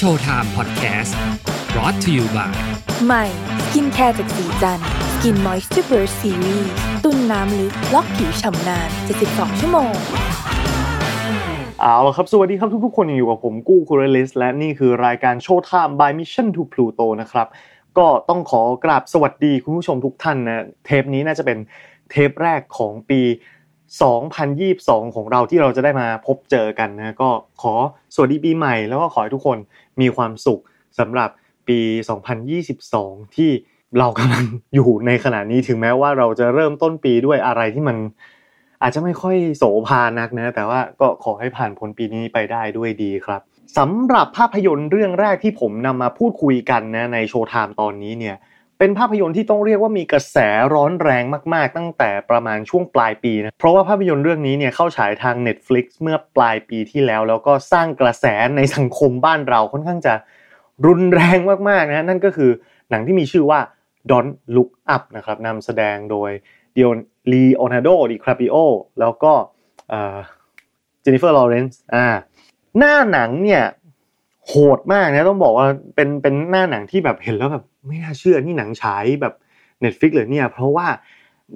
Showtime Podcast brought to you by ใหม่ skincare จากศรีจันทร์ skin moisture burst series ตุนน้ำลึกล็อกผิวฉ่ำนาน 72 ชั่วโมง เอาละครับ สวัสดีครับทุกๆ คนยังอยู่กับผมกู้คูเรลิส และนี่คือรายการ Showtime by Mission to Pluto นะครับ ก็ต้องขอกราบสวัสดีคุณผู้ชมทุกท่านนะ เทปนี้น่าจะเป็นเทปแรกของปี 2022 ของเราที่เราจะได้มาพบเจอกันนะก็ขอสวัสดีปีใหม่แล้วก็ขอให้ทุกคนมีความสุขสำหรับปี 2022 ที่เรากำลังอยู่ในขณะนี้ถึงแม้ว่าเราจะเริ่มต้นปีด้วยอะไรที่มันอาจจะไม่ค่อยโสภานักนะ แต่ว่าก็ขอให้ผ่านพ้นปีนี้ไปได้ด้วยดีครับสำหรับภาพยนตร์เรื่องแรกที่ผมนำมาพูดคุยกันนะในโชว์ไทม์ตอนนี้เนี่ย เป็นภาพยนตร์ที่ต้องเรียกว่ามีกระแสร้อนแรงมาก ๆ ตั้งแต่ประมาณช่วงปลายปีนะเพราะว่าภาพยนตร์เรื่องนี้เนี่ยเข้าฉายทาง Netflix เมื่อปลายปีที่แล้ว แล้วก็สร้างกระแสในสังคมบ้านเราค่อนข้างจะรุนแรงมากๆนะนั่นก็คือหนังที่มีชื่อว่า Don't Look Up นะครับนำแสดงโดยเฮียลีโอนาร์โดดิคาปริโอแล้วก็เจนนิเฟอร์ลอเรนซ์อ่าหน้าหนังเนี่ยโหดมากนะต้องบอกว่าเป็นเป็นหน้าหนังที่แบบเห็นแล้วแบบ ไม่น่าเชื่อนี่หนังฉายแบบ Netflix เลยเนี่ย เพราะว่า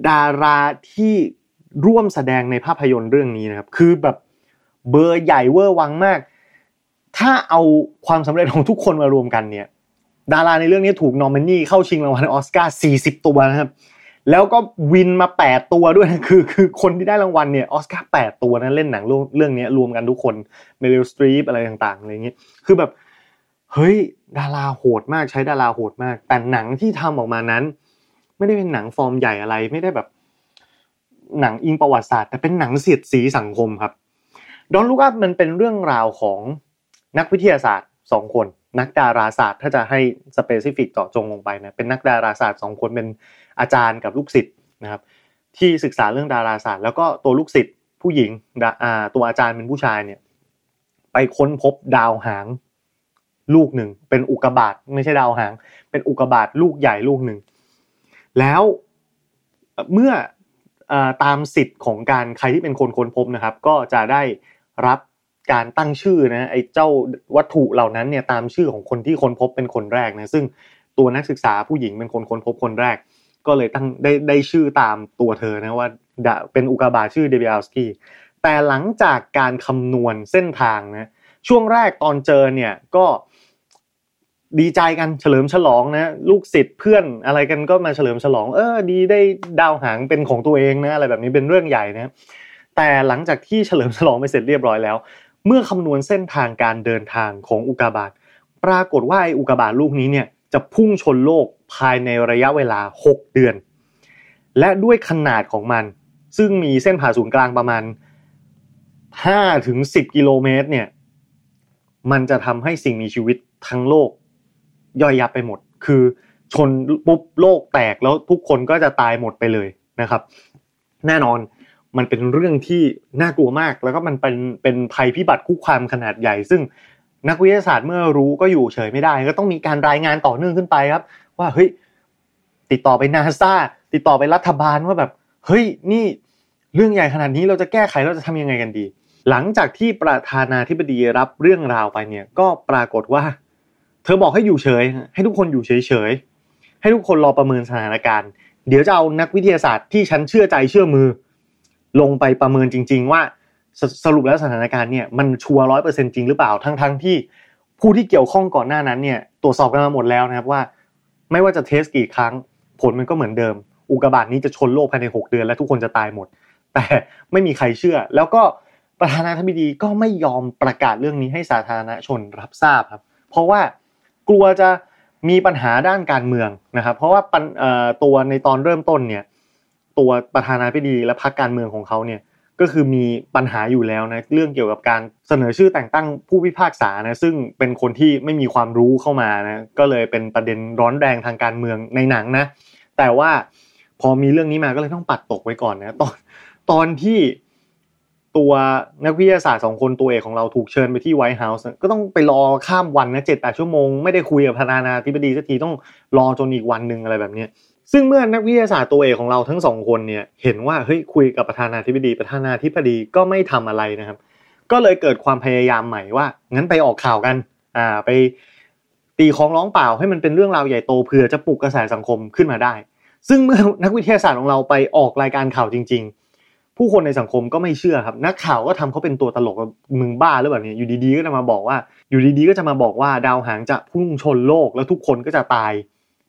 ดาราที่ร่วมแสดงในภาพยนตร์เรื่องนี้นะครับ คือแบบเบอร์ใหญ่เวอร์วังมาก ถ้าเอาความสำเร็จของทุกคนมารวมกันเนี่ย ดาราในเรื่องนี้ถูกนอมินีเข้าชิงรางวัลออสการ์ 40 ตัวนะครับ แล้วก็ win มา 8 ตัวด้วยนะคือ คือคนที่ได้รางวัลเนี่ยออสการ์ 8 ตัวนะเล่นหนังเรื่องเรื่องนี้รวมกันทุกคนเมอรีลสตรีปอะไรต่างๆอะไรเงี้ยคือแบบ เฮ้ยดาราโหดมากใช้ดาราโหดมาก แต่หนังที่ทำออกมานั้น ไม่ได้เป็นหนังฟอร์มใหญ่อะไร ไม่ได้แบบ หนังอิงประวัติศาสตร์ แต่เป็นหนังเสียดสีสังคมครับ Don't Look Up มันเป็นเรื่องราวของนักวิทยาศาสตร์สองคน นักดาราศาสตร์ ถ้าจะให้ specific เจาะจงลงไปนะเป็นนักดาราศาสตร์สองคนเป็นอาจารย์กับลูกศิษย์นะครับ ที่ศึกษาเรื่องดาราศาสตร์ แล้วก็ตัวลูกศิษย์ผู้หญิงตัวอาจารย์เป็นผู้ชายเนี่ย ไปค้นพบดาวหาง ลูกหนึ่งเป็นอุกกาบาตไม่ใช่ดาวหาง เป็นอุกกาบาตลูกใหญ่ลูกหนึ่งแล้วเมื่อตามสิทธิ์ของการใครที่เป็นคนค้นพบนะครับ ก็จะได้รับการตั้งชื่อนะไอ้เจ้าวัตถุเหล่านั้นเนี่ยตามชื่อของคนที่ค้นพบเป็นคนแรกนะซึ่งตัวนักศึกษาผู้หญิงเป็นคนค้นพบคนแรก ก็เลยตั้งได้ได้ชื่อตามตัวเธอนะว่าเป็นอุกาบาตชื่อเดวิอัลสกี้แต่หลังจากการคำนวณเส้นทางนะช่วงแรกตอนเจอเนี่ยก็ ดีใจกันเฉลิมฉลองนะ ลูกศิษย์เพื่อนอะไรกันก็มาเฉลิมฉลอง เออ ดีได้ดาวหางเป็นของตัวเองนะอะไรแบบนี้เป็นเรื่องใหญ่นะแต่หลังจากที่เฉลิมฉลองไปเสร็จเรียบร้อยแล้ว เมื่อคำนวณเส้นทางการเดินทางของอุกาบาตปรากฏว่าไอ้อุกาบาตลูกนี้เนี่ยจะพุ่งชนโลกภายในระยะเวลา 6 เดือน และด้วยขนาดของมัน ซึ่งมีเส้นผ่าศูนย์กลางประมาณ5ถึง10 กิโลเมตรเนี่ยมันจะทำให้สิ่งมีชีวิตทั้งโลก ย่อยยับไปหมด คือชนปุ๊บโลกแตกแล้วทุกคนก็จะตายหมดไปเลยนะครับ แน่นอนมันเป็นเรื่องที่น่ากลัวมาก แล้วก็มันเป็นเป็นภัยพิบัติคุกคามขนาดใหญ่ ซึ่งนักวิทยาศาสตร์เมื่อรู้ก็อยู่เฉยไม่ได้ ก็ต้องมีการรายงานต่อเนื่องขึ้นไปครับ ว่าเฮ้ยติดต่อไปนาซาติดต่อไปรัฐบาลว่าแบบ เฮ้ยนี่เรื่องใหญ่ขนาดนี้เราจะแก้ไขเราจะทำยังไงกันดี หลังจากที่ประธานาธิบดีรับเรื่องราวไปเนี่ยก็ปรากฏว่า เธอบอกให้อยู่เฉย ให้ทุกคนอยู่เฉยเฉยให้ทุกคนรอประเมินสถานการณ์ เดี๋ยวจะเอานักวิทยาศาสตร์ที่ฉันเชื่อใจเชื่อมือ ลงไปประเมินจริง ๆ ว่าสรุปแล้วสถานการณ์เนี่ยมันชัวร้อยเปอร์เซ็นจริงหรือเปล่าทั้งทั้งที่ผู้ที่เกี่ยวข้องก่อนหน้านั้นเนี่ยตรวจสอบกันมาหมดแล้วนะครับว่า ไม่ว่าจะเทสกี่ครั้ง ผลมันก็เหมือนเดิม อุกกาบาตนี้จะชนโลกภายใน 6 เดือนและทุกคนจะตายหมด แต่ไม่มีใครเชื่อ แล้วก็ประธานาธิบดีก็ไม่ยอมประกาศเรื่องนี้ให้สาธารณชนรับทราบครับ เพราะว่า กลัวจะมีปัญหาด้านการเมืองนะครับ เพราะว่าตัวในตอนเริ่มต้นเนี่ยตัวประธานาธิบดีและพรรคการเมืองของเขาเนี่ยก็คือมีปัญหาอยู่แล้วนะเรื่องเกี่ยวกับการเสนอชื่อแต่งตั้งผู้พิพากษานะซึ่งเป็นคนที่ไม่มีความรู้เข้ามานะก็เลยเป็นประเด็นร้อนแรงทางการเมืองในหนังนะแต่ว่าพอมีเรื่องนี้มาก็เลยต้องปัดตกไว้ก่อนนะตอนตอนที่ ตัวนักวิทยาศาสตร์สองคนตัวเอกของเราถูกเชิญไปที่ไวท์เฮาส์ก็ต้องไปรอข้ามวันนะเจ็ดแปดชั่วโมง ไม่ได้คุยกับประธานาธิบดีสักทีต้องรอจนอีกวันหนึ่งอะไรแบบนี้ซึ่งเมื่อนักวิทยาศาสตร์ตัวเอกของเราทั้งสองคนเนี่ยเห็นว่าเฮ้ยคุยกับประธานาธิบดีประธานาธิบดีก็ไม่ทำอะไรนะครับ ก็เลยเกิดความพยายามใหม่ว่างั้นไปออกข่าวกันอ่าไปตีของร้องเปล่าให้มันเป็นเรื่องราวใหญ่โตเผื่อจะปลุกกระแสสังคมขึ้นมาได้ ซึ่งเมื่อนักวิทยาศาสตร์ของเราไปออกรายการข่าวจริง ๆ ผู้คนในสังคมก็ไม่เชื่อครับ นักข่าวก็ทำเขาเป็นตัวตลกมึงบ้าหรือเปล่าเนี่ยอยู่ดีๆก็จะมาบอกว่า อยู่ดีๆก็จะมาบอกว่าดาวหางจะพุ่งชนโลกแล้วทุกคนก็จะตาย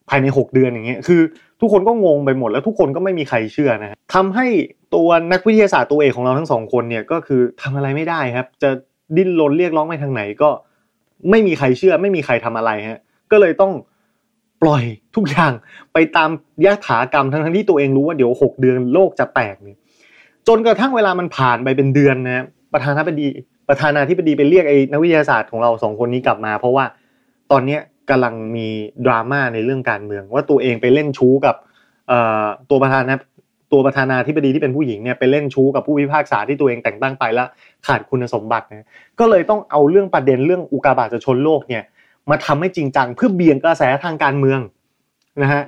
ภายใน 6 เดือนอย่างเงี้ยคือ ทุกคนก็งงไปหมดแล้วทุกคนก็ไม่มีใครเชื่อนะทำให้ตัวนักวิทยาศาสตร์ตัวเอกของเราทั้งสองคนเนี่ยก็คือทำอะไรไม่ได้ครับ จะดิ้นรนเรียกร้องไปทางไหนก็ไม่มีใครเชื่อ ไม่มีใครทำอะไรฮะก็เลยต้องปล่อยทุกอย่างไปตามยถากรรมทั้งที่ตัวเองรู้ว่าเดี๋ยวหกเดือนโลกจะแตกเนี่ย จนกระทั่งเวลามันผ่านไปเป็นเดือนนะประธานาธิบดีประธานาธิบดีไปเรียกไอ้นักวิทยาศาสตร์ของเราสองคนนี้กลับมา เพราะว่าตอนเนี้ยกำลังมีดราม่าในเรื่องการเมือง ว่าตัวเองไปเล่นชู้กับตัวประธานาตัวประธานาธิบดีที่เป็นผู้หญิงเนี่ยไปเล่นชู้กับผู้พิพากษาที่ตัวเองแต่งตั้งไปแล้วขาดคุณสมบัตินะก็เลยต้องเอาเรื่องประเด็นเรื่องอุกาบาตจะชนโลกเนี่ยมาทำให้จริงจังเพื่อเบี่ยงกระแสทางการเมืองนะฮะ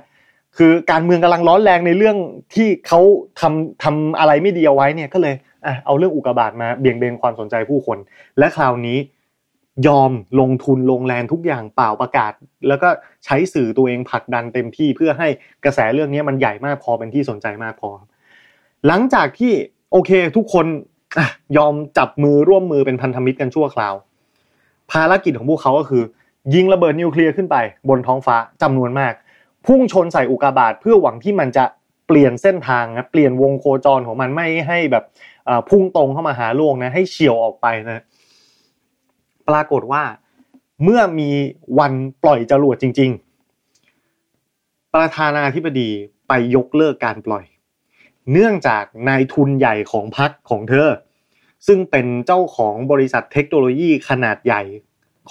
คือการเมืองกำลังร้อนแรงในเรื่องที่เขาทำทำอะไรไม่ดีเอาไว้เนี่ยก็เลยอะเอาเรื่องอุกาบาตมาเบี่ยงเบนความสนใจผู้คน และคราวนี้ยอมลงทุนลงแรงทุกอย่างเปล่าประกาศ แล้วก็ใช้สื่อตัวเองผลักดันเต็มที่เพื่อให้กระแสเรื่องนี้มันใหญ่มากพอเป็นที่สนใจมากพอ หลังจากที่โอเคทุกคนยอมจับมือร่วมมือเป็นพันธมิตรกันชั่วคราว ภารกิจของพวกเขาก็คือ ยิงระเบิดนิวเคลียร์ขึ้นไปบนท้องฟ้าจำนวนมาก พุ่งชนใส่อุกาบาตเพื่อหวังที่มันจะเปลี่ยนเส้นทางนะเปลี่ยนวงโคจรของมันไม่ให้แบบพุ่งตรงเข้ามาหาโลกนะให้เฉียวออกไปนะปรากฏว่าเมื่อมีวันปล่อยจรวดจริง ๆ ประธานาธิบดีไปยกเลิกการปล่อย เนื่องจากนายทุนใหญ่ของพรรคของเธอ ซึ่งเป็นเจ้าของบริษัทเทคโนโลยีขนาดใหญ่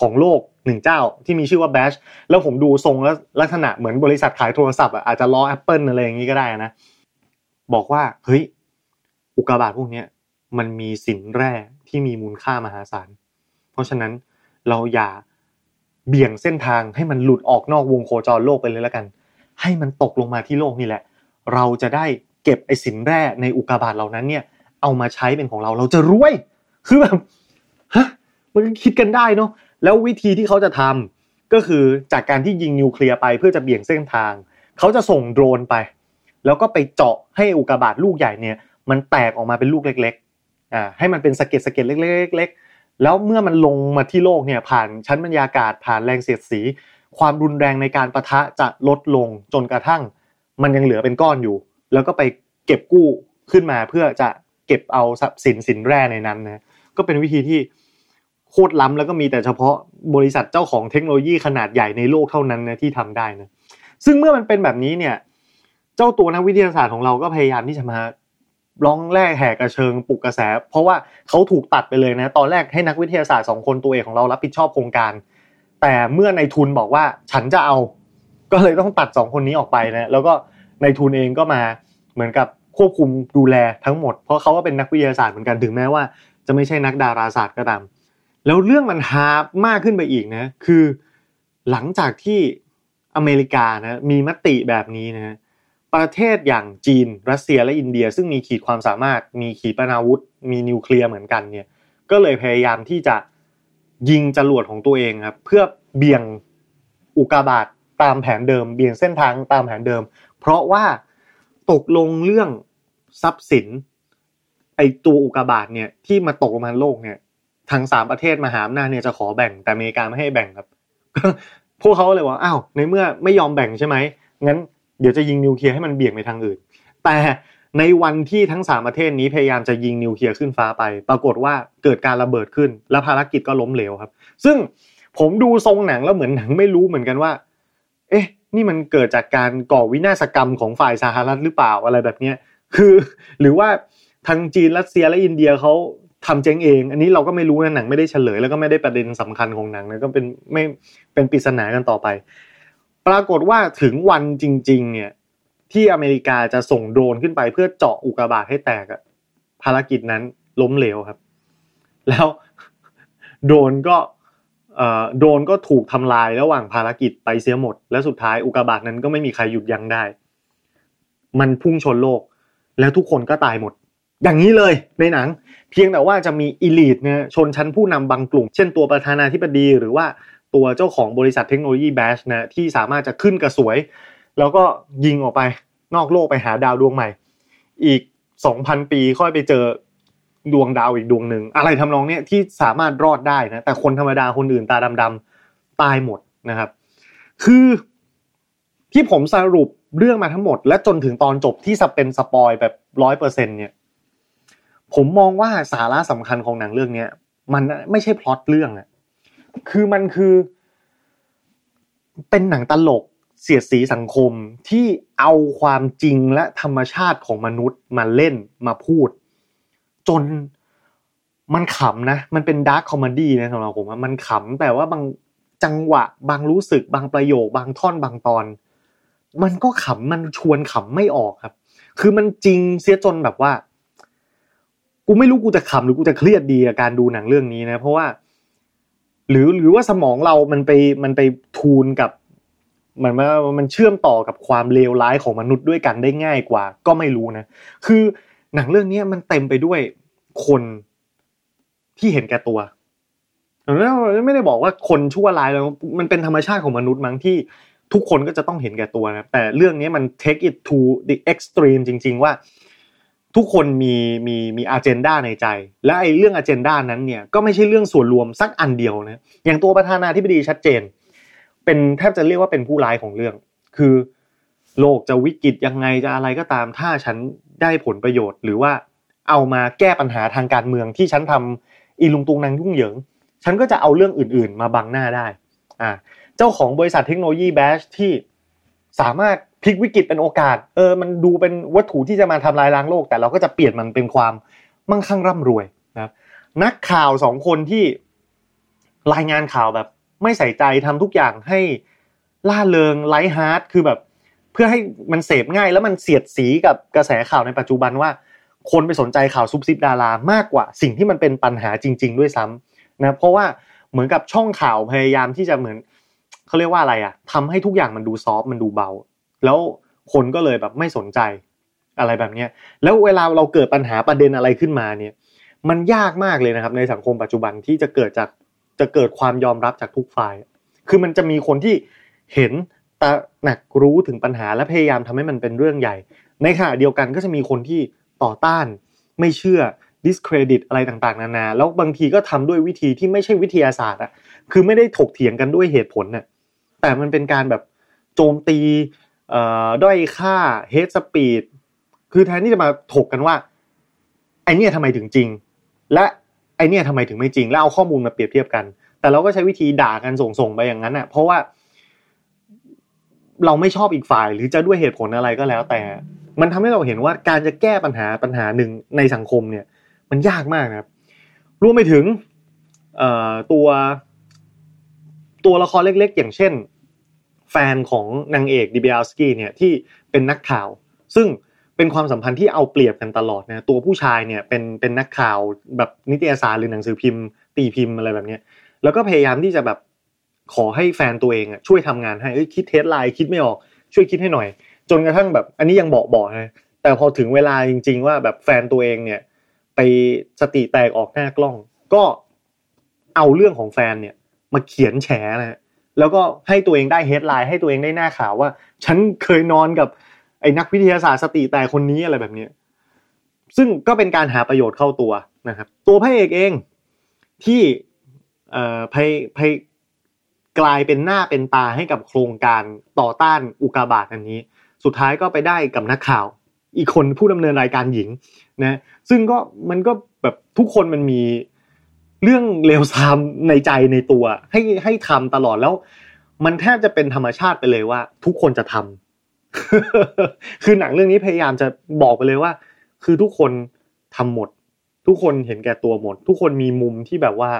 ของโลกหนึ่งเจ้าที่มีชื่อว่าแบชแล้วผมดูทรงแล้วลักษณะเหมือนบริษัทขายโทรศัพท์อะอาจจะล้อ Apple อะไรอย่างนี้ก็ได้นะ บอกว่าเฮ้ยอุกกาบาตพวกนี้มันมีสินแร่ที่มีมูลค่ามหาศาล เพราะฉะนั้นเราอย่าเบี่ยงเส้นทางให้มันหลุดออกนอกวงโคจรโลกไปเลยแล้วกัน ให้มันตกลงมาที่โลกนี่แหละ เราจะได้เก็บไอ้สินแร่ในอุกาบาตเหล่านั้นเนี่ย เอามาใช้เป็นของเราเราจะรวย คือแบบฮะมันคิดกันได้เนาะ แล้ววิธีที่เขาจะทำก็คือจากการที่ยิงนิวเคลียร์ไปเพื่อจะเบี่ยงเส้นทาง เขาจะส่งโดรนไป แล้วก็ไปเจาะให้อุกาบาตลูกใหญ่เนี่ย มันแตกออกมาเป็นลูกเล็กๆอ่าให้มันเป็นสะเก็ดสะเก็ดเล็กๆแล้วเมื่อมันลงมาที่โลกเนี่ยผ่านชั้นบรรยากาศผ่านแรงเสียดสี ความรุนแรงในการประทะจะลดลงจนกระทั่ง มันยังเหลือเป็นก้อนอยู่ แล้วก็ไปเก็บกู้ขึ้นมาเพื่อจะเก็บเอาทรัพย์สินสินแร่ในนั้นนะก็เป็นวิธีที่ โคตรล้ำแล้วก็มีแต่เฉพาะบริษัทเจ้าของเทคโนโลยีขนาดใหญ่ในโลกเท่านั้นนะที่ทำได้นะซึ่งเมื่อมันเป็นแบบนี้เนี่ย เจ้าตัวนักวิทยาศาสตร์ของเราก็พยายามที่จะมาร้องแรกแหกกระเชิงปลุกกระแส เพราะว่าเขาถูกตัดไปเลยนะ ตอนแรกให้นักวิทยาศาสตร์สองคนตัวเอกของเรารับผิดชอบโครงการ แต่เมื่อในทุนบอกว่าฉันจะเอา ก็เลยต้องตัดสองคนนี้ออกไปนะ แล้วก็ในทุนเองก็มาเหมือนกับควบคุมดูแลทั้งหมด เพราะเขาก็เป็นนักวิทยาศาสตร์เหมือนกันถึงแม้ว่า จะไม่ใช่นักดาราศาสตร์ก็ตาม แล้วเรื่องมันฮามากขึ้นไปอีกนะ คือหลังจากที่อเมริกานะมีมติแบบนี้นะประเทศอย่างจีน รัสเซียและอินเดีย ซึ่งมีขีดความสามารถมีขีปนาวุธ มีนิวเคลียร์เหมือนกันเนี่ยก็เลยพยายามที่จะยิงจรวดของตัวเองครับเพื่อเบี่ยงอุกาบาตตามแผนเดิม เบี่ยงเส้นทางตามแผนเดิม เพราะว่าตกลงเรื่องทรัพย์สินไอตัวอุกาบาตเนี่ยที่มาตกลงมาโลกเนี่ย ทางสามประเทศมหาอำนาจเนี่ยจะขอแบ่งแต่อเมริกาไม่ให้แบ่งครับพวกเขาเลยว่าอ้าวในเมื่อไม่ยอมแบ่งใช่ไหมงั้นเดี๋ยวจะยิงนิวเคลียร์ให้มันเบี่ยงไปทางอื่น แต่ในวันที่ทั้งสามประเทศนี้พยายามจะยิงนิวเคลียร์ขึ้นฟ้าไป ปรากฏว่าเกิดการระเบิดขึ้น และภารกิจก็ล้มเหลวครับ ซึ่งผมดูทรงหนังแล้วเหมือนหนังไม่รู้เหมือนกันว่า เอ๊ะ นี่มันเกิดจากการก่อวินาศกรรมของฝ่ายสหรัฐหรือเปล่าอะไรแบบเนี้ยคือ หรือว่าทางจีนรัสเซียและอินเดียเขา ทำเจ๊งเอง อันนี้เราก็ไม่รู้นะหนังไม่ได้เฉลย แล้วก็ไม่ได้ประเด็นสำคัญของหนังนะก็เป็นไม่เป็นปริศนากันต่อไป ปรากฏว่าถึงวันจริง ๆ เนี่ย ที่อเมริกาจะส่งโดรนขึ้นไปเพื่อเจาะอุกกาบาตให้แตกอะภารกิจนั้นล้มเหลวครับ แล้วโดรนก็โดรนก็ถูกทำลายระหว่างภารกิจไปเสียหมด และสุดท้ายอุกกาบาตนั้นก็ไม่มีใครหยุดยั้งได้ มันพุ่งชนโลก แล้วทุกคนก็ตายหมด อย่างนี้เลยในหนัง เพียงแต่ว่าจะมีอิลิทเนี่ยชนชั้นผู้นำบางกลุ่ม เช่นตัวประธานาธิบดี หรือว่าตัวเจ้าของบริษัทเทคโนโลยีแบชนะที่สามารถจะขึ้นกระสวย แล้วก็ยิงออกไปนอกโลกไปหาดาวดวงใหม่ อีกสองพันปีค่อยไปเจอดวงดาวอีกดวงหนึ่งอะไรทำนองเนี้ยที่สามารถรอดได้นะแต่คนธรรมดาคนอื่นตาดำๆตายหมดนะครับ คือที่ผมสรุปเรื่องมาทั้งหมด และจนถึงตอนจบที่สเป็นสปอยแบบร้อยเปอร์เซ็นเนี่ย ผมมองว่าสาระสำคัญของหนังเรื่องเนี้ยมันไม่ใช่พล็อตเรื่องอะคือมันคือ เป็นหนังตลกเสียดสีสังคมที่เอาความจริงและธรรมชาติของมนุษย์มาเล่นมาพูด จนมันขำนะ มันเป็น dark comedy นะสำหรับผมว่ามันขำแต่ว่าบางจังหวะ บางรู้สึก บางประโยค บางท่อนบางตอน มันก็ขำมันชวนขำไม่ออกครับ คือมันจริงเสียจนแบบว่า กูไม่รู้กูจะขำหรือกูจะเครียดดีกับการดูหนังเรื่องนี้นะ เพราะว่า หรือหรือว่าสมองเรามันไปมันไปทูนกับเหมือนว่ามันเชื่อมต่อกับความเลวร้ายของมนุษย์ด้วยกันได้ง่ายกว่า ก็ไม่รู้นะ คือหนังเรื่องนี้มันเต็มไปด้วยคนที่เห็นแก่ตัวไม่ได้บอกว่าคนชั่วร้ายแล้วมันเป็นธรรมชาติของมนุษย์มั้งที่ทุกคนก็จะต้องเห็นแก่ตัวนะแต่เรื่องนี้มัน take it to the extreme จริง ๆ ว่า ทุกคนมีมีมีอ g e n d a ในใจ และไอ้เรื่องอ g e n d a นั้นเนี่ยก็ไม่ใช่เรื่องส่วนรวมสักอันเดียวนะอย่างตัวประธานาธิบดีชัดเจน เป็นแทบจะเรียกว่าเป็นผู้ร้ายของเรื่อง คือโลกจะวิกฤตยังไงจะอะไรก็ตาม ถ้าฉันได้ผลประโยชน์ หรือว่าเอามาแก้ปัญหาทางการเมืองที่ฉันทำอีลุงตุงนางยุ่งเหยิง ฉันก็จะเอาเรื่องอื่น ๆ มาบังหน้าได้อ่าเจ้าของบริษัทเทคโนโลยีแบชที่สามารถ พลิกวิกฤตเป็นโอกาส เออ มันดูเป็นวัตถุที่จะมาทำลายล้างโลก แต่เราก็จะเปลี่ยนมันเป็นความมั่งคั่งร่ำรวยนะครับ นักข่าวสองคนที่รายงานข่าวแบบ ไม่ใส่ใจทำทุกอย่างให้ร่าเริง light-hearted คือแบบ เพื่อให้มันเสพง่าย แล้วมันเสียดสีกับกระแสข่าวในปัจจุบันว่า คนไปสนใจข่าวซุบซิบดารามากกว่า สิ่งที่มันเป็นปัญหาจริง ๆ ด้วยซ้ำนะเพราะว่าเหมือนกับช่องข่าวพยายามที่จะเหมือนเขาเรียกว่าอะไรอะทำให้ทุกอย่างมันดู soft มันดูเบา แล้วคนก็เลยแบบไม่สนใจอะไรแบบเนี้ยแล้วเวลาเราเกิดปัญหาประเด็นอะไรขึ้นมาเนี่ย มันยากมากเลยนะครับ ในสังคมปัจจุบันที่จะเกิดจากจะเกิดความยอมรับจากทุกฝ่าย คือมันจะมีคนที่เห็นตระหนักรู้ถึงปัญหาและพยายามทำให้มันเป็นเรื่องใหญ่ ในขณะเดียวกันก็จะมีคนที่ต่อต้าน ไม่เชื่อ discredit อะไรต่างๆ นานา แล้วบางทีก็ทำด้วยวิธีที่ไม่ใช่วิทยาศาสตร์อะคือไม่ได้ถกเถียงกันด้วยเหตุผลน่ะแต่มันเป็นการแบบโจมตี ด้อยค่า hate speed คือแทนที่จะมาถกกันว่าไอเนี่ยทำไมถึงจริง และไอเนี่ยทำไมถึงไม่จริง แล้วเอาข้อมูลมาเปรียบเทียบกัน แต่เราก็ใช้วิธีด่ากันส่งๆไปอย่างนั้นน่ะเพราะว่าเราไม่ชอบอีกฝ่ายหรือจะด้วยเหตุผลอะไรก็แล้ว แต่ มันทำให้เราเห็นว่าการจะแก้ปัญหาปัญหาหนึ่งในสังคมเนี่ย มันยากมากนะครับรวมไปถึงตัวตัวละครเล็ก ๆ อย่างเช่น แฟนของนางเอกดิเบียสกี้เนี่ยที่เป็นนักข่าว ซึ่งเป็นความสัมพันธ์ที่เอาเปรียบกันตลอดนะตัวผู้ชายเนี่ยเป็นเป็นนักข่าวแบบนิตยสารหรือหนังสือพิมพ์ ตีพิมพ์อะไรแบบนี้แล้วก็พยายามที่จะแบบขอให้แฟนตัวเองอะช่วยทำงานให้คิด headline คิดไม่ออกช่วยคิดให้หน่อย จนกระทั่งแบบ อันนี้ยังบอกบอกนะแต่พอถึงเวลาจริง ๆ ว่าแบบแฟนตัวเองเนี่ย ไปสติแตกออกหน้ากล้อง ก็เอาเรื่องของแฟนเนี่ย มาเขียนแฉนะฮะ แล้วก็ให้ตัวเองได้ headline ให้ตัวเองได้หน้าข่าวว่า ฉันเคยนอนกับไอ้นักวิทยาศาสตร์สติแตกคนนี้อะไรแบบนี้ซึ่งก็เป็นการหาประโยชน์เข้าตัวนะครับ ตัวพระเอกเองที่เอ่อพยพยกลายเป็นหน้าเป็นตาให้กับโครงการต่อต้านอุกกาบาตอันนี้ สุดท้ายก็ไปได้กับนักข่าว อีกคนผู้ดำเนินรายการหญิงนะซึ่งก็มันก็แบบทุกคนมันมี เรื่องเลวทรามในใจในตัว ให้ให้ทำตลอดแล้ว มันแทบจะเป็นธรรมชาติไปเลยว่า ทุกคนจะทำคือหนังเรื่องนี้พยายามจะบอกไปเลยว่า คือทุกคนทำหมด ทุกคนเห็นแก่ตัวหมด ทุกคนมีมุมที่แบบว่า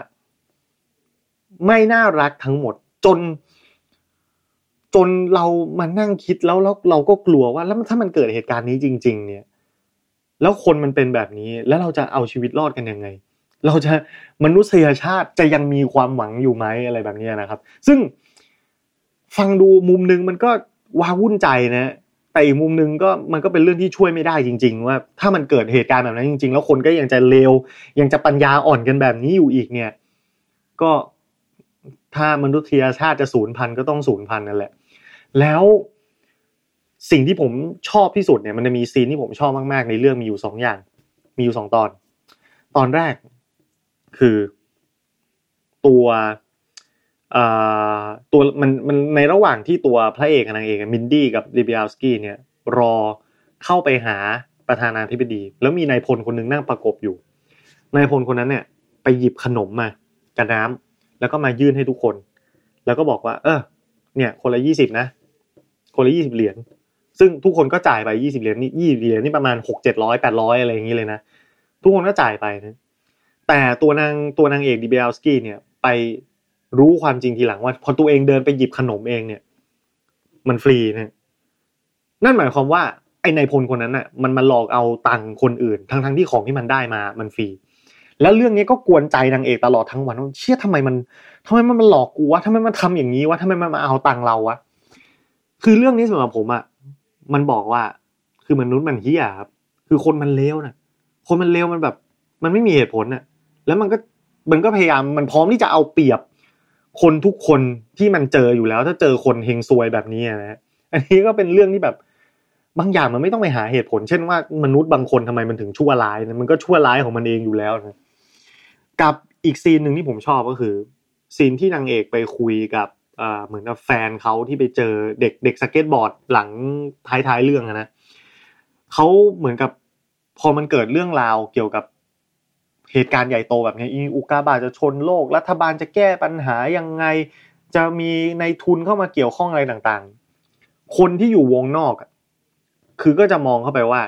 ไม่น่ารักทั้งหมด จน จนเรามานั่งคิดแล้วแล้วเราก็กลัวว่า แล้วถ้ามันเกิดเหตุการณ์นี้จริง ๆ เนี่ย แล้วคนมันเป็นแบบนี้ แล้วเราจะเอาชีวิตรอดกันยังไง เราจะมนุษยชาติจะยังมีความหวังอยู่ไหมอะไรแบบนี้นะครับ ซึ่งฟังดูมุมนึงมันก็ว้าวุ่นใจนะแต่อีกมุมนึงก็มันก็เป็นเรื่องที่ช่วยไม่ได้จริง ๆ ว่า ถ้ามันเกิดเหตุการณ์แบบนั้นจริง ๆ แล้วคนก็ยังจะเลวยังจะปัญญาอ่อนกันแบบนี้อยู่อีกเนี่ย ก็ถ้ามนุษยชาติจะสูญพันธุ์ก็ต้องสูญพันธุ์นั่นแหละ แล้วสิ่งที่ผมชอบที่สุดเนี่ยมันจะมีซีนที่ผมชอบมากๆ ในเรื่องมีอยู่สองอย่าง มีอยู่สองตอน ตอนแรก คือ ตัวตัวมันมันในระหว่างที่ตัวพระเอกกับนางเอกมินดี้กับดิเบียสกี้เนี่ยรอเข้าไปหาประธานาธิบดี แล้วมีนายพลคนหนึ่งนั่งประกบอยู่นายพลคนนั้นเนี่ย ไปหยิบขนมมากับน้ำแล้วก็มายื่นให้ทุกคน แล้วก็บอกว่า เออเนี่ย คนละยี่สิบนะ คนละยี่สิบเหรียญซึ่งทุกคนก็จ่ายไปยี่สิบเหรียญนี่ยี่เหรียญนี่ประมาณหกเจ็ดร้อยแปดร้อยอะไรอย่างนี้เลยนะทุกคนก็จ่ายไปนะ แต่ตัวนางตัวนางเอกดิเบลสกี้เนี่ย ไปรู้ความจริงทีหลังว่า พอตัวเองเดินไปหยิบขนมเองเนี่ย มันฟรีนะนั่นหมายความว่าไอ้นายพลคนนั้นน่ะ มันมาหลอกเอาตังคนอื่น ทั้งทั้งที่ของที่มันได้มา มันฟรีแล้วเรื่องนี้ก็กวนใจนางเอกตลอดทั้งวันว่าเชื่อทำไมมันทำไมมันมันหลอกกูวะทำไมมันทำอย่างนี้วะทำไมมันมาเอาตังเราวะคือเรื่องนี้สำหรับผมอะมันบอกว่า คือมนุษย์มันเฮี้ยครับคือคนมันเลวนะคนมันเลวมันแบบ มันไม่มีเหตุผลน่ะ แล้วมันก็มันก็พยายามมันพร้อมที่จะเอาเปรียบคนทุกคนที่มันเจออยู่แล้ว ถ้าเจอคนเฮงซวยแบบนี้นะอันนี้ก็เป็นเรื่องที่แบบบางอย่างมันไม่ต้องไปหาเหตุผล เช่นว่ามนุษย์บางคนทำไมมันถึงชั่วร้ายนะมันก็ชั่วร้ายของมันเองอยู่แล้วนะกับอีกซีนหนึ่งที่ผมชอบก็คือซีนที่นางเอกไปคุยกับเหมือนกับแฟนเขาที่ไปเจอเด็กเด็กสเก็ตบอร์ดหลังท้ายๆเรื่องนะเขาเหมือนกับพอมันเกิดเรื่องราวเกี่ยวกับ เหตุการณ์ใหญ่โตแบบนี้อุกาบาจะชนโลก รัฐบาลจะแก้ปัญหายังไง จะมีในทุนเข้ามาเกี่ยวข้องอะไรต่างๆ คนที่อยู่วงนอก คือก็จะมองเข้าไปว่า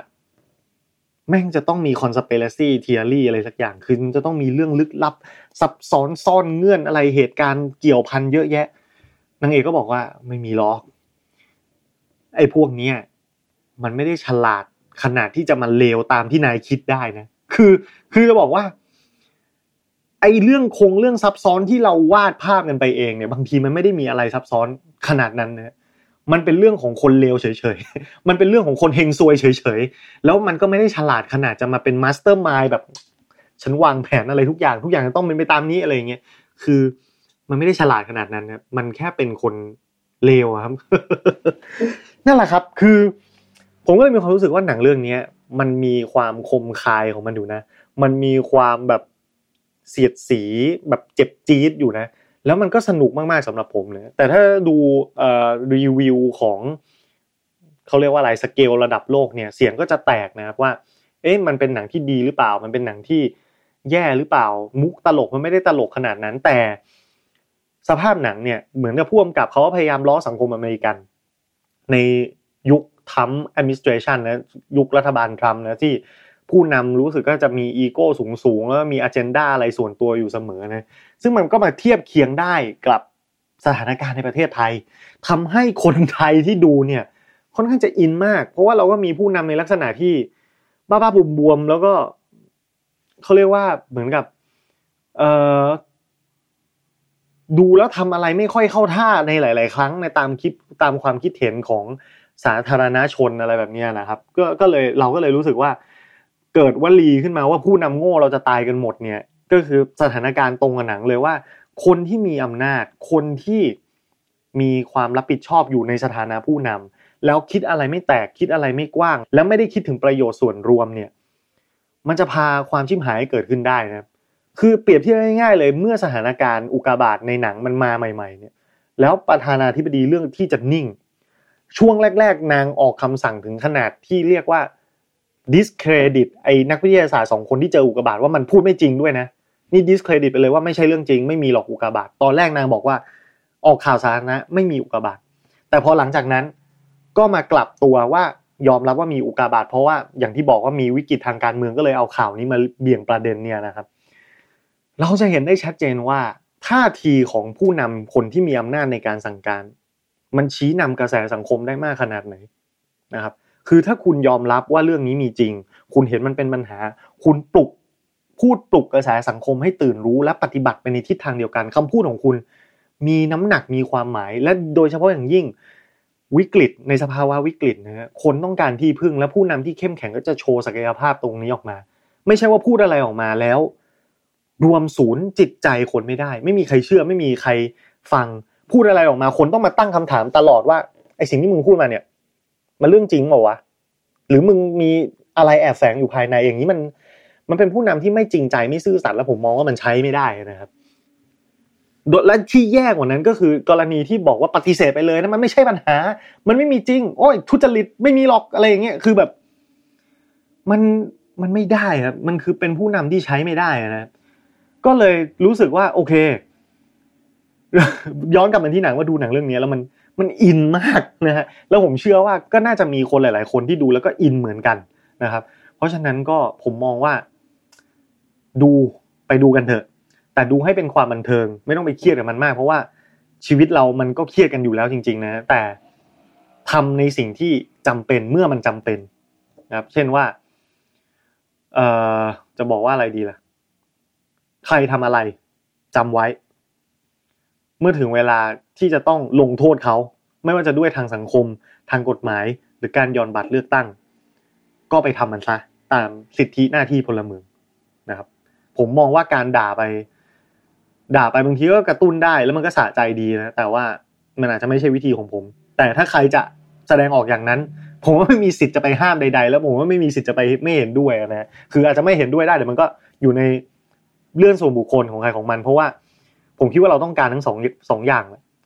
แม่งจะต้องมี conspiracy theory อะไรสักอย่าง คือจะต้องมีเรื่องลึกลับ ซับซ้อนซ่อนเงื่อนอะไรเหตุการณ์เกี่ยวพันเยอะแยะนางเอกก็บอกว่าไม่มีล็อกไอ้พวกเนี้ยมันไม่ได้ฉลาดขนาดที่จะมาเลวตามที่นายคิดได้นะ คือคือจะบอกว่า ไอ้เรื่องคงเรื่องซับซ้อนที่เราวาดภาพกันไปเองเนี่ยบางทีมันไม่ได้มีอะไรซับซ้อนขนาดนั้นนะมันเป็นเรื่องของคนเลวเฉยๆ มันเป็นเรื่องของคนเฮงซวยเฉยๆ แล้วมันก็ไม่ได้ฉลาดขนาดจะมาเป็น mastermind แบบ ฉันวางแผนอะไรทุกอย่างทุกอย่างต้องเป็นไปตามนี้อะไรเงี้ย คือมันไม่ได้ฉลาดขนาดนั้นครับมันแค่เป็นคนเลวครับ นั่นแหละครับ คือ ผมก็เลยมีความรู้สึกว่าหนังเรื่องนี้ มันมีความคมคายของมันอยู่นะ มันมีความแบบเสียดสีแบบเจ็บจี๊ดอยู่นะ แล้วมันก็สนุกมากๆสำหรับผมเลยแต่ถ้าดูรีวิวของเขาเรียกว่าอะไรสเกลระดับโลกเนี่ยเสียงก็จะแตกนะครับว่า เอ๊ะมันเป็นหนังที่ดีหรือเปล่า มันเป็นหนังที่แย่หรือเปล่า มุกตลกมันไม่ได้ตลกขนาดนั้น แต่สภาพหนังเนี่ยเหมือนกับพ่วงกับเขาพยายามล้อสังคมอเมริกัน ในยุค Trump administration นะยุครัฐบาลทรัมป์นะที่ผู้นำรู้สึกก็จะมีอีโก้สูงๆแล้วมีอเจนดาอะไรส่วนตัวอยู่เสมอนะซึ่งมันก็มาเทียบเคียงได้กับสถานการณ์ในประเทศไทยทำให้คนไทยที่ดูเนี่ยค่อนข้างจะอินมาก เพราะว่าเราก็มีผู้นำในลักษณะที่บ้าบ้าบุมบวมแล้วก็เขาเรียกว่าเหมือนกับเอ่อดูแล้วทำอะไรไม่ค่อยเข้าท่าในหลาย ๆ ครั้งในตามคิดตามความคิดเห็นของ สาธารณชนอะไรแบบนี้นะครับ ก็ก็เลยเราก็เลยรู้สึกว่า เกิดวลีขึ้นมาว่าผู้นำโง่เราจะตายกันหมดเนี่ย ก็คือสถานการณ์ตรงกับหนังเลยว่า คนที่มีอำนาจ คนที่มีความรับผิดชอบอยู่ในสถานะผู้นำแล้วคิดอะไรไม่แตกคิดอะไรไม่กว้าง แล้วไม่ได้คิดถึงประโยชน์ส่วนรวมเนี่ย มันจะพาความชิมหายเกิดขึ้นได้นะคือเปรียบเทียบง่ายๆเลยเมื่อสถานการณ์อุกาบาตในหนังมันมาใหม่ ๆ เนี่ย แล้วประธานาธิบดีเรื่องที่จะนิ่ง ช่วงแรก ๆ นางออกคำสั่งถึงขนาดที่เรียกว่า discredit ไอ้นักวิทยาศาสตร์สองคนที่เจออุกกาบาตว่ามันพูดไม่จริงด้วยนะนี่ดิสเครดิตไปเลยว่าไม่ใช่เรื่องจริง ไม่มีหรอกอุกกาบาตตอนแรกนางบอกว่า ออกข่าวสาธารณะไม่มีอุกกาบาตแต่พอหลังจากนั้นก็มากลับตัวว่ายอมรับว่ามีอุกาบาตเพราะว่าอย่างที่บอกว่ามีวิกฤตทางการเมืองก็เลยเอาข่าวนี้มาเบี่ยงประเด็นเนี่ยนะครับ เราจะเห็นได้ชัดเจนว่าท่าทีของผู้นำคนที่มีอำนาจในการสั่งการ มันชี้นำกระแสสังคมได้มากขนาดไหนนะครับ คือถ้าคุณยอมรับว่าเรื่องนี้มีจริง คุณเห็นมันเป็นปัญหา คุณปลุกพูดปลุกกระแสสังคมให้ตื่นรู้และปฏิบัติไปในทิศทางเดียวกันคำพูดของคุณ มีน้ำหนักมีความหมาย และโดยเฉพาะอย่างยิ่งวิกฤตในสภาวะวิกฤตนะฮะคนต้องการที่พึ่งและผู้นำที่เข้มแข็งก็จะโชว์ศักยภาพตรงนี้ออกมา ไม่ใช่ว่าพูดอะไรออกมาแล้ว รวมศูนย์จิตใจคนไม่ได้ ไม่มีใครเชื่อไม่มีใครฟัง พูดอะไรออกมาคนต้องมาตั้งคำถามตลอดว่าไอสิ่งที่มึงพูดมาเนี่ย มันเรื่องจริงเปล่าวะหรือมึงมีอะไรแอบแฝงอยู่ภายในอย่างนี้มัน มันเป็นผู้นำที่ไม่จริงใจไม่ซื่อสัตย์แล้วผมมองว่ามันใช้ไม่ได้นะครับและที่แย่กว่านั้นก็คือกรณีที่บอกว่าปฏิเสธไปเลยนะมันไม่ใช่ปัญหา มันไม่มีจริง โอ้ยทุจริตไม่มีหรอกอะไรอย่างเงี้ยคือแบบ มันมันไม่ได้ครับมันคือเป็นผู้นำที่ใช้ไม่ได้นะก็เลยรู้สึกว่า โอเค ย้อนกลับมาที่หนังว่าดูหนังเรื่องนี้แล้วมันมันอินมากนะฮะแล้วผมเชื่อว่าก็น่าจะมีคนหลาย ๆ คนที่ดูแล้วก็อินเหมือนกันนะครับ เพราะฉะนั้นก็ผมมองว่า ดูไปดูกันเถอะ แต่ดูให้เป็นความบันเทิง ไม่ต้องไปเครียดกับมันมาก เพราะว่าชีวิตเรามันก็เครียดกันอยู่แล้วจริง ๆ นะ แต่ทำในสิ่งที่จำเป็นเมื่อมันจำเป็นนะครับ เช่นว่า เอ่อจะบอกว่าอะไรดีล่ะ ใครทำอะไรจำไว้ เมื่อถึงเวลาที่จะต้องลงโทษเขา ไม่ว่าจะด้วยทางสังคม ทางกฎหมาย หรือการย่อนบัตรเลือกตั้ง ก็ไปทำมันซะตามสิทธิหน้าที่พลเมืองนะครับ ผมมองว่าการด่าไป ด่าไปบางทีก็กระตุ้นได้ แล้วมันก็สะใจดีนะแต่ว่ามันอาจจะไม่ใช่วิธีของผม แต่ถ้าใครจะแสดงออกอย่างนั้น ผมว่าไม่มีสิทธิ์จะไปห้ามใด ๆ แล้วผมว่าไม่มีสิทธิ์จะไปไม่เห็นด้วยนะคืออาจจะไม่เห็นด้วยได้แต่มันก็อยู่ในเรื่องส่วนบุคคลของใครของมัน เพราะว่า ผมคิดว่าเราต้องการทั้งสองสองอย่าง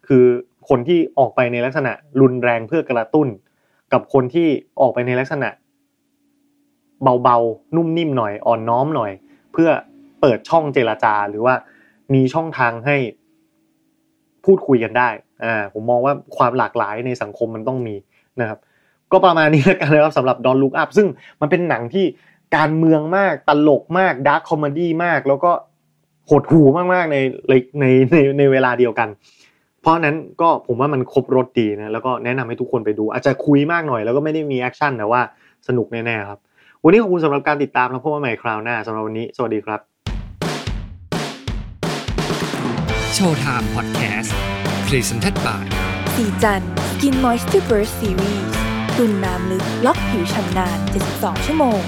คือคนที่ออกไปในลักษณะรุนแรงเพื่อกระตุ้น กับคนที่ออกไปในลักษณะ เบาๆ นุ่มนิ่มหน่อยอ่อนน้อมหน่อย เพื่อเปิดช่องเจรจาหรือว่ามีช่องทางให้พูดคุยกันได้อ่าผมมองว่าความหลากหลายในสังคมมันต้องมีนะครับ ก็ประมาณนี้แล้วกันนะครับสำหรับ Don't Look Up ซึ่งมันเป็นหนังที่การเมืองมากตลกมาก dark comedy มาก แล้วก็ หดหูมากๆในในในในเวลาเดียวกัน เพราะนั้นก็ผมว่ามันครบรสดีนะแล้วก็แนะนำให้ทุกคนไปดู อาจจะคุยมากหน่อยแล้วก็ไม่ได้มี action แต่ว่าสนุกแน่ๆครับ วันนี้ขอบคุณสำหรับการติดตามแล้วพบกันใหม่คราวหน้าสำหรับวันนี้ สวัสดีครับShowtime Podcast present by ศรีจันทร์ Skin Moisture Burst Series ตุนน้ำลึกล็อกผิวฉ่ำนาน72 ชั่วโมง